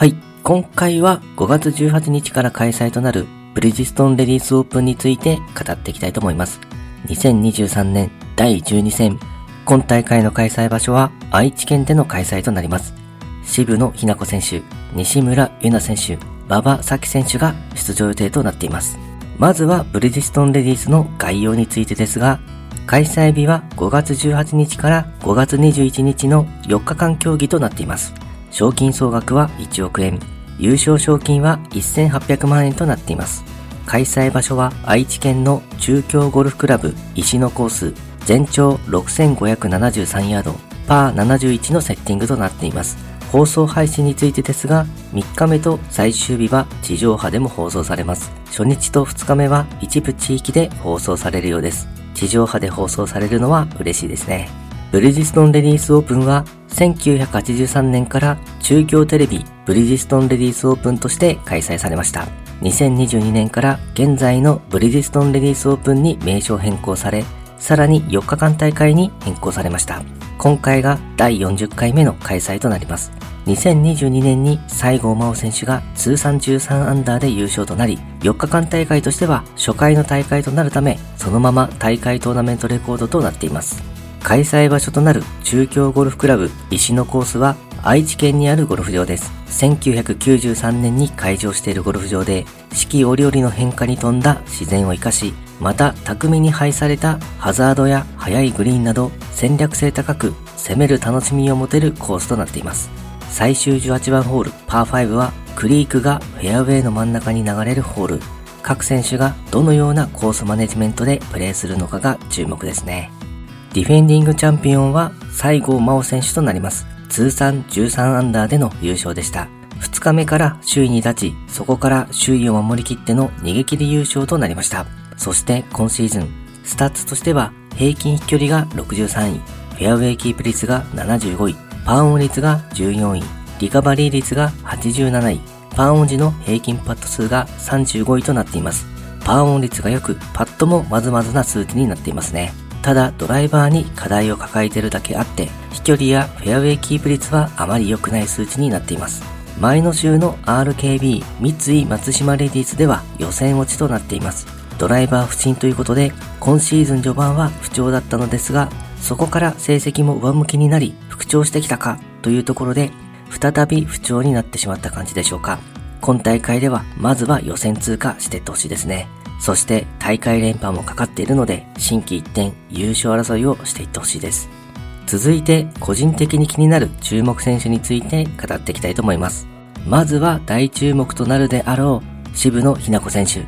はい、今回は5月18日から開催となるブリヂストンレディースオープンについて語っていきたいと思います。2023年第12戦、今大会の開催場所は愛知県での開催となります。渋野日向子選手、西村優奈選手、馬場咲選手が出場予定となっています。まずはブリヂストンレディースの概要についてですが、開催日は5月18日から5月21日の4日間競技となっています。賞金総額は1億円、優勝賞金は1800万円となっています。開催場所は愛知県の中京ゴルフクラブ石野コース全長6573ヤードパー71のセッティングとなっています。放送配信についてですが、3日目と最終日は地上波でも放送されます。初日と2日目は一部地域で放送されるようです。地上波で放送されるのは嬉しいですね。ブリヂストンレディースオープンは1983年から中京テレビブリヂストンレディースオープンとして開催されました。2022年から現在のブリヂストンレディースオープンに名称変更され、さらに4日間大会に変更されました。今回が第40回目の開催となります。2022年に西郷真央選手が通算13アンダーで優勝となり、4日間大会としては初回の大会となるため、そのまま大会トーナメントレコードとなっています。開催場所となる中京ゴルフクラブ石野コースは愛知県にあるゴルフ場です。1993年に開場しているゴルフ場で、四季折々の変化に富んだ自然を活かし、また巧みに配されたハザードや速いグリーンなど戦略性高く攻める楽しみを持てるコースとなっています。最終18番ホールパー5はクリークがフェアウェイの真ん中に流れるホール。各選手がどのようなコースマネジメントでプレーするのかが注目ですね。ディフェンディングチャンピオンは西郷真央選手となります。通算13アンダーでの優勝でした。2日目から首位に立ち、そこから首位を守りきっての逃げ切り優勝となりました。そして今シーズン、スタッツとしては平均飛距離が63位、フェアウェイキープ率が75位、パーオン率が14位、リカバリー率が87位、パーオン時の平均パット数が35位となっています。パーオン率が良く、パットもまずまずな数値になっていますね。ただドライバーに課題を抱えているだけあって飛距離やフェアウェイキープ率はあまり良くない数値になっています。前の週の RKB 三井松島レディースでは予選落ちとなっています。ドライバー不振ということで今シーズン序盤は不調だったのですがそこから成績も上向きになり復調してきたかというところで再び不調になってしまった感じでしょうか。今大会ではまずは予選通過していってほしいですね。そして大会連覇もかかっているので、新規一転優勝争いをしていってほしいです。続いて、個人的に気になる注目選手について語っていきたいと思います。まずは大注目となるであろう、渋野日向子選手。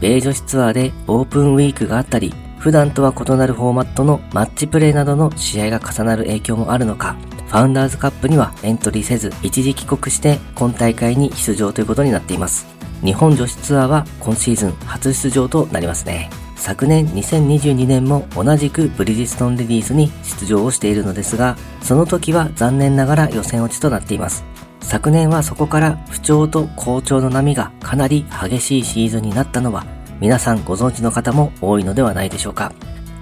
米女子ツアーでオープンウィークがあったり、普段とは異なるフォーマットのマッチプレーなどの試合が重なる影響もあるのか、ファウンダーズカップにはエントリーせず、一時帰国して今大会に出場ということになっています。日本女子ツアーは今シーズン初出場となりますね。昨年2022年も同じくブリヂストンレディースに出場をしているのですが、その時は残念ながら予選落ちとなっています。昨年はそこから不調と好調の波がかなり激しいシーズンになったのは皆さんご存知の方も多いのではないでしょうか。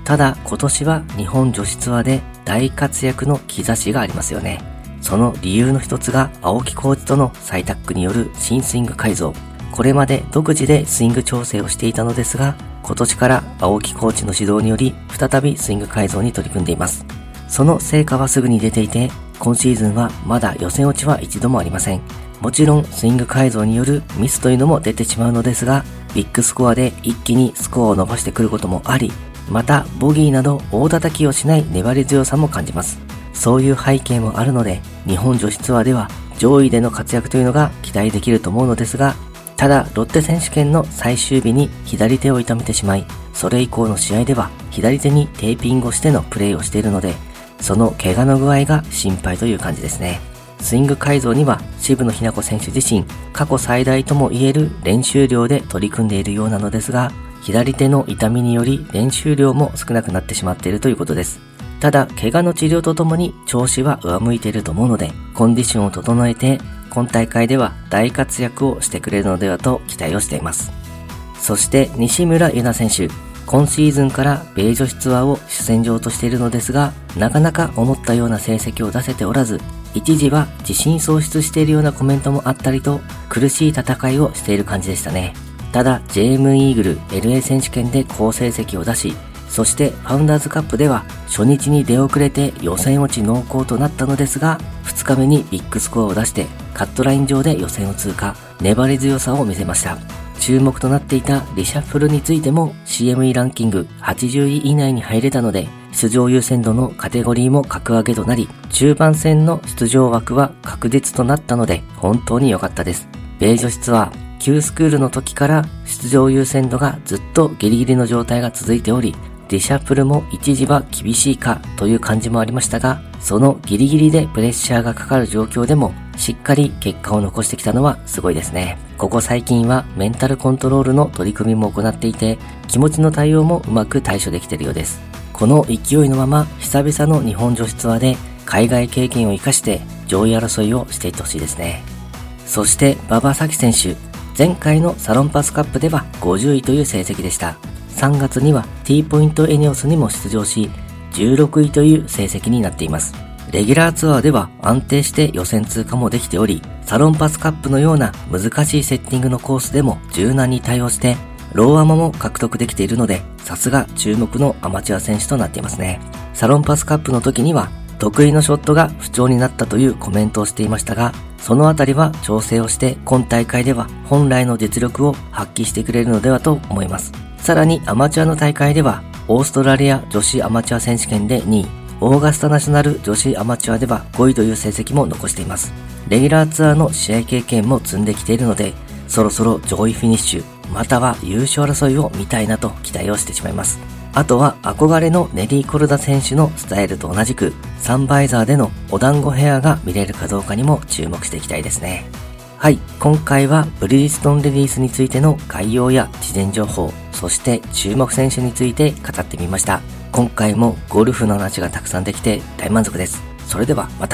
ただ今年は日本女子ツアーで大活躍の兆しがありますよね。その理由の一つが青木コーチとの再タックによる新スイング改造。これまで独自でスイング調整をしていたのですが、今年から青木コーチの指導により、再びスイング改造に取り組んでいます。その成果はすぐに出ていて、今シーズンはまだ予選落ちは一度もありません。もちろんスイング改造によるミスというのも出てしまうのですが、ビッグスコアで一気にスコアを伸ばしてくることもあり、またボギーなど大叩きをしない粘り強さも感じます。そういう背景もあるので、日本女子ツアーでは上位での活躍というのが期待できると思うのですが、ただ、ロッテ選手権の最終日に左手を痛めてしまい、それ以降の試合では左手にテーピングをしてのプレーをしているので、その怪我の具合が心配という感じですね。スイング改造には渋野日向子選手自身、過去最大とも言える練習量で取り組んでいるようなのですが、左手の痛みにより練習量も少なくなってしまっているということです。ただ、怪我の治療とともに調子は上向いていると思うので、コンディションを整えて今大会では大活躍をしてくれるのではと期待をしています。そして西村優奈選手、今シーズンから米女子ツアーを主戦場としているのですが、なかなか思ったような成績を出せておらず、一時は自信喪失しているようなコメントもあったりと苦しい戦いをしている感じでしたね。ただ JM イーグル LA 選手権で好成績を出し、そしてファウンダーズカップでは初日に出遅れて予選落ち濃厚となったのですが、2日目にビッグスコアを出してカットライン上で予選を通過、粘り強さを見せました。注目となっていたリシャッフルについても CME ランキング80位以内に入れたので、出場優先度のカテゴリーも格上げとなり、中盤戦の出場枠は確実となったので、本当に良かったです。米女子ツアー、Q スクールの時から出場優先度がずっとギリギリの状態が続いており、ディシャッフルも一時は厳しいかという感じもありましたが、そのギリギリでプレッシャーがかかる状況でもしっかり結果を残してきたのはすごいですね。ここ最近はメンタルコントロールの取り組みも行っていて、気持ちの対応もうまく対処できているようです。この勢いのまま久々の日本女子ツアーで海外経験を活かして上位争いをしていってほしいですね。そして馬場咲希選手、前回のサロンパスカップでは50位という成績でした。3月には T ポイントエニオスにも出場し、16位という成績になっています。レギュラーツアーでは安定して予選通過もできており、サロンパスカップのような難しいセッティングのコースでも柔軟に対応して、ローアマも獲得できているので、さすが注目のアマチュア選手となっていますね。サロンパスカップの時には、得意のショットが不調になったというコメントをしていましたが、そのあたりは調整をして今大会では本来の実力を発揮してくれるのではと思います。さらにアマチュアの大会では、オーストラリア女子アマチュア選手権で2位、オーガスタナショナル女子アマチュアでは5位という成績も残しています。レギュラーツアーの試合経験も積んできているので、そろそろ上位フィニッシュ、または優勝争いを見たいなと期待をしてしまいます。あとは憧れのネリー・コルダ選手のスタイルと同じくサンバイザーでのお団子ヘアが見れるかどうかにも注目していきたいですね。はい、今回はブリヂストンレディースについての概要や事前情報、そして注目選手について語ってみました。今回もゴルフの話がたくさんできて大満足です。それではまた。